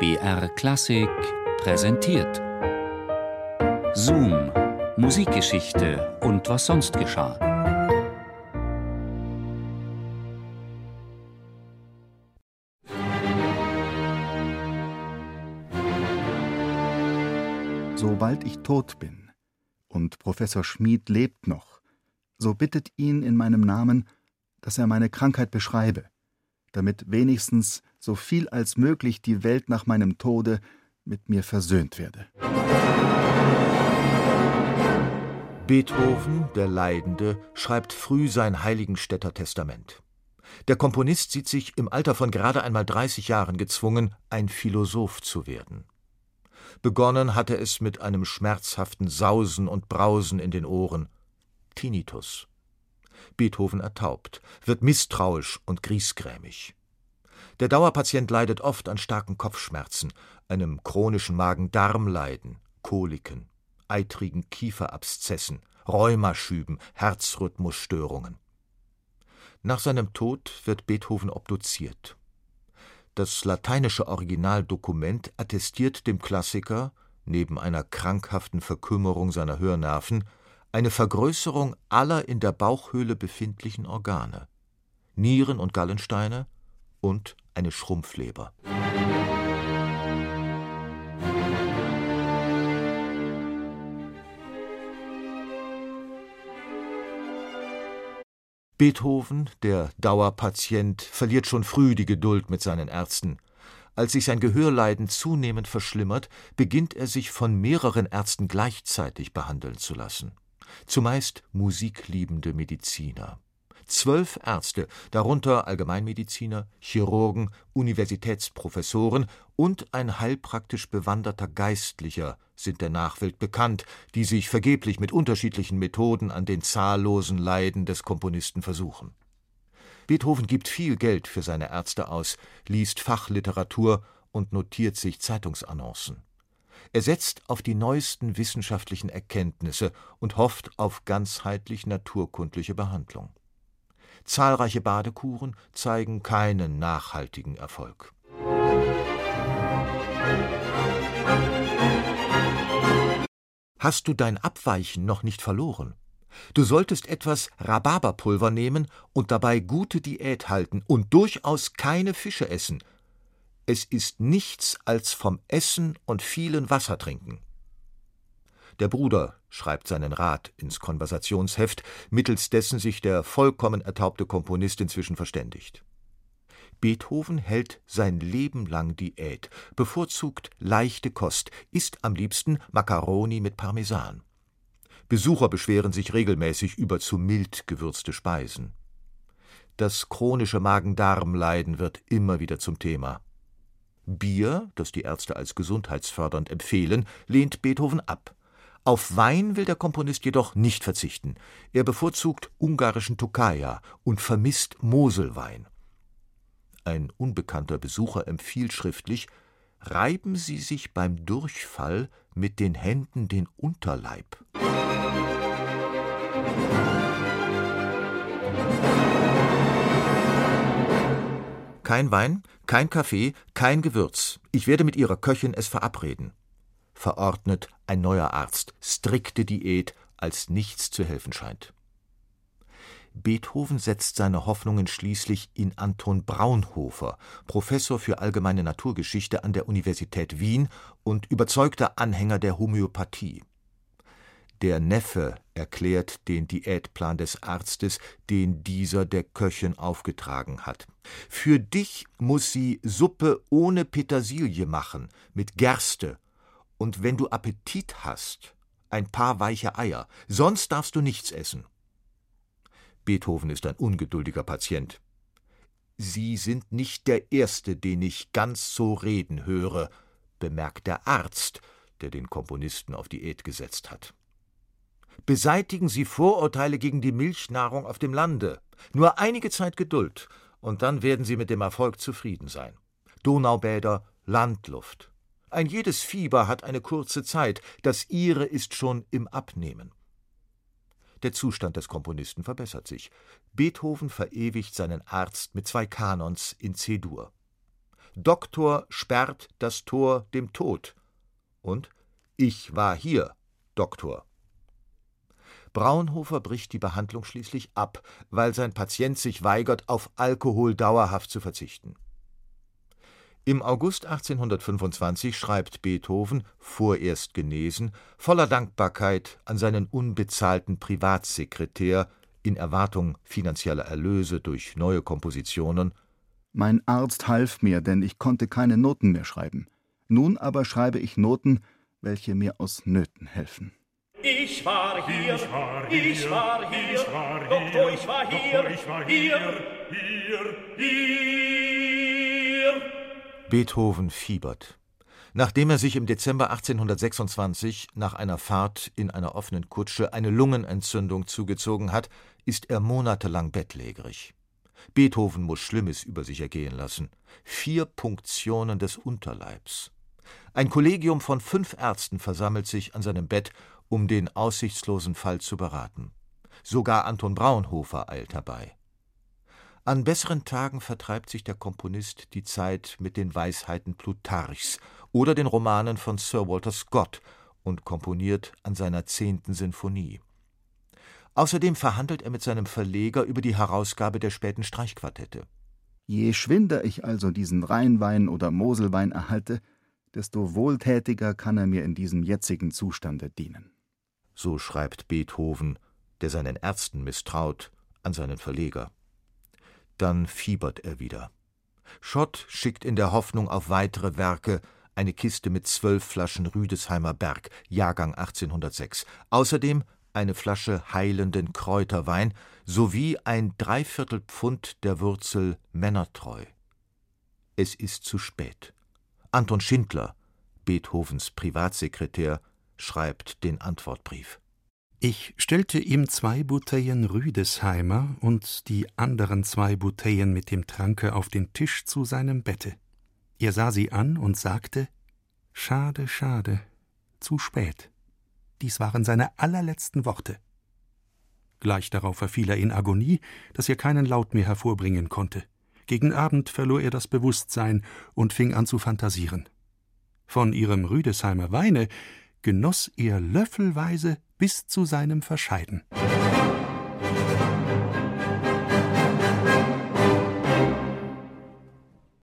BR Klassik präsentiert. Zoom, Musikgeschichte und was sonst geschah. Sobald ich tot bin und Professor Schmid lebt noch, so bittet ihn in meinem Namen, dass er meine Krankheit beschreibe, damit wenigstens so viel als möglich die Welt nach meinem Tode mit mir versöhnt werde. Beethoven, der Leidende, schreibt früh sein Heiligenstädter Testament. Der Komponist sieht sich im Alter von gerade einmal 30 Jahren gezwungen, ein Philosoph zu werden. Begonnen hatte es mit einem schmerzhaften Sausen und Brausen in den Ohren. Tinnitus. Beethoven ertaubt, wird misstrauisch und griesgrämig. Der Dauerpatient leidet oft an starken Kopfschmerzen, einem chronischen Magen-Darm-Leiden, Koliken, eitrigen Kieferabszessen, Rheumaschüben, Herzrhythmusstörungen. Nach seinem Tod wird Beethoven obduziert. Das lateinische Originaldokument attestiert dem Klassiker, neben einer krankhaften Verkümmerung seiner Hörnerven, eine Vergrößerung aller in der Bauchhöhle befindlichen Organe, Nieren und Gallensteine und eine Schrumpfleber. Beethoven, der Dauerpatient, verliert schon früh die Geduld mit seinen Ärzten. Als sich sein Gehörleiden zunehmend verschlimmert, beginnt er sich von mehreren Ärzten gleichzeitig behandeln zu lassen. Zumeist musikliebende Mediziner. Zwölf Ärzte, darunter Allgemeinmediziner, Chirurgen, Universitätsprofessoren und ein heilpraktisch bewanderter Geistlicher sind der Nachwelt bekannt, die sich vergeblich mit unterschiedlichen Methoden an den zahllosen Leiden des Komponisten versuchen. Beethoven gibt viel Geld für seine Ärzte aus, liest Fachliteratur und notiert sich Zeitungsannoncen. Er setzt auf die neuesten wissenschaftlichen Erkenntnisse und hofft auf ganzheitlich naturkundliche Behandlung. Zahlreiche Badekuren zeigen keinen nachhaltigen Erfolg. Hast du dein Abweichen noch nicht verloren? Du solltest etwas Rhabarberpulver nehmen und dabei gute Diät halten und durchaus keine Fische essen. Es ist nichts als vom Essen und vielen Wasser trinken. Der Bruder schreibt seinen Rat ins Konversationsheft, mittels dessen sich der vollkommen ertaubte Komponist inzwischen verständigt. Beethoven hält sein Leben lang Diät, bevorzugt leichte Kost, isst am liebsten Macaroni mit Parmesan. Besucher beschweren sich regelmäßig über zu mild gewürzte Speisen. Das chronische Magen-Darm-Leiden wird immer wieder zum Thema. Bier, das die Ärzte als gesundheitsfördernd empfehlen, lehnt Beethoven ab. Auf Wein will der Komponist jedoch nicht verzichten. Er bevorzugt ungarischen Tokaja und vermisst Moselwein. Ein unbekannter Besucher empfiehlt schriftlich, reiben Sie sich beim Durchfall mit den Händen den Unterleib. Kein Wein, kein Kaffee, kein Gewürz. Ich werde mit Ihrer Köchin es verabreden verordnet ein neuer Arzt strikte Diät, als nichts zu helfen scheint. Beethoven setzt seine Hoffnungen schließlich in Anton Braunhofer, Professor für allgemeine Naturgeschichte an der Universität Wien und überzeugter Anhänger der Homöopathie. Der Neffe erklärt den Diätplan des Arztes, den dieser der Köchin aufgetragen hat. Für dich muss sie Suppe ohne Petersilie machen, mit Gerste und wenn du Appetit hast, ein paar weiche Eier, sonst darfst du nichts essen. Beethoven ist ein ungeduldiger Patient. Sie sind nicht der Erste, den ich ganz so reden höre, bemerkt der Arzt, der den Komponisten auf Diät gesetzt hat. Beseitigen Sie Vorurteile gegen die Milchnahrung auf dem Lande. Nur einige Zeit Geduld, und dann werden Sie mit dem Erfolg zufrieden sein. Donaubäder, Landluft, ein jedes Fieber hat eine kurze Zeit, das ihre ist schon im Abnehmen. Der Zustand des Komponisten verbessert sich. Beethoven verewigt seinen Arzt mit zwei Kanons in C-Dur. Doktor sperrt das Tor dem Tod und Ich war hier, Doktor. Braunhofer bricht die Behandlung schließlich ab, weil sein Patient sich weigert, auf Alkohol dauerhaft zu verzichten. Im August 1825 schreibt Beethoven, vorerst genesen, voller Dankbarkeit an seinen unbezahlten Privatsekretär in Erwartung finanzieller Erlöse durch neue Kompositionen Mein Arzt half mir, denn ich konnte keine Noten mehr schreiben. Nun aber schreibe ich Noten, welche mir aus Nöten helfen. Ich war hier, ich war hier, ich war hier, ich war hier Doktor, ich war hier, Doktor, ich war hier, hier, hier. Beethoven fiebert. Nachdem er sich im Dezember 1826 nach einer Fahrt in einer offenen Kutsche eine Lungenentzündung zugezogen hat, ist er monatelang bettlägerig. Beethoven muss Schlimmes über sich ergehen lassen. Vier Punktionen des Unterleibs. Ein Kollegium von fünf Ärzten versammelt sich an seinem Bett, um den aussichtslosen Fall zu beraten. Sogar Anton Braunhofer eilt herbei. An besseren Tagen vertreibt sich der Komponist die Zeit mit den Weisheiten Plutarchs oder den Romanen von Sir Walter Scott und komponiert an seiner zehnten Sinfonie. Außerdem verhandelt er mit seinem Verleger über die Herausgabe der späten Streichquartette. Je schwinder ich also diesen Rheinwein oder Moselwein erhalte, desto wohltätiger kann er mir in diesem jetzigen Zustande dienen. So schreibt Beethoven, der seinen Ärzten misstraut, an seinen Verleger. Dann fiebert er wieder. Schott schickt in der Hoffnung auf weitere Werke eine Kiste mit zwölf Flaschen Rüdesheimer Berg, Jahrgang 1806, außerdem eine Flasche heilenden Kräuterwein sowie ein Dreiviertel Pfund der Wurzel Männertreu. Es ist zu spät. Anton Schindler, Beethovens Privatsekretär, schreibt den Antwortbrief. Ich stellte ihm zwei Bouteillen Rüdesheimer und die anderen zwei Bouteillen mit dem Tranke auf den Tisch zu seinem Bette. Er sah sie an und sagte Schade, schade, zu spät. Dies waren seine allerletzten Worte. Gleich darauf verfiel er in Agonie, dass er keinen Laut mehr hervorbringen konnte. Gegen Abend verlor er das Bewusstsein und fing an zu fantasieren. Von ihrem Rüdesheimer Weine genoss er löffelweise bis zu seinem Verscheiden.